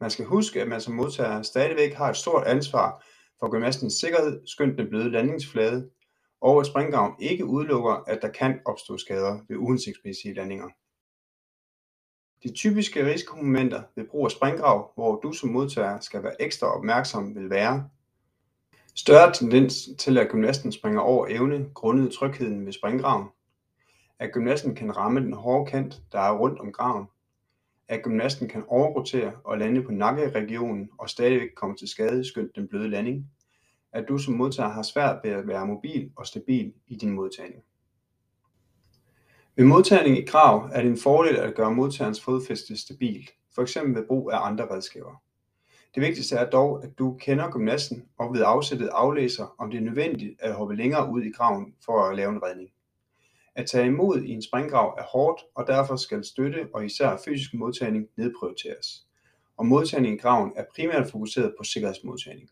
Man skal huske, at man som modtager stadigvæk har et stort ansvar for gymnastens sikkerhed skønt den bløde landingsflade, og at springgavn ikke udelukker, at der kan opstå skader ved uhensigtsmæssige landinger. De typiske risikomomenter ved brug af springgrav, hvor du som modtager skal være ekstra opmærksom, vil være større tendens til, at gymnasten springer over evne grundet trygheden ved springgraven, at gymnasten kan ramme den hårde kant, der er rundt om graven, at gymnasten kan overrotere og lande på nakkeregionen og stadigvæk komme til skade skønt den bløde landing, at du som modtager har svært ved at være mobil og stabil i din modtagning. Ved modtagning i grav er det en fordel at gøre modtagerens fodfæste stabilt, f.eks. ved brug af andre redskaber. Det vigtigste er dog, at du kender gymnasten og ved afsættet aflæser, om det er nødvendigt at hoppe længere ud i graven for at lave en redning. At tage imod i en springgrav er hårdt, og derfor skal støtte og især fysisk modtagning nedprioriteres. Og modtagning i graven er primært fokuseret på sikkerhedsmodtagning.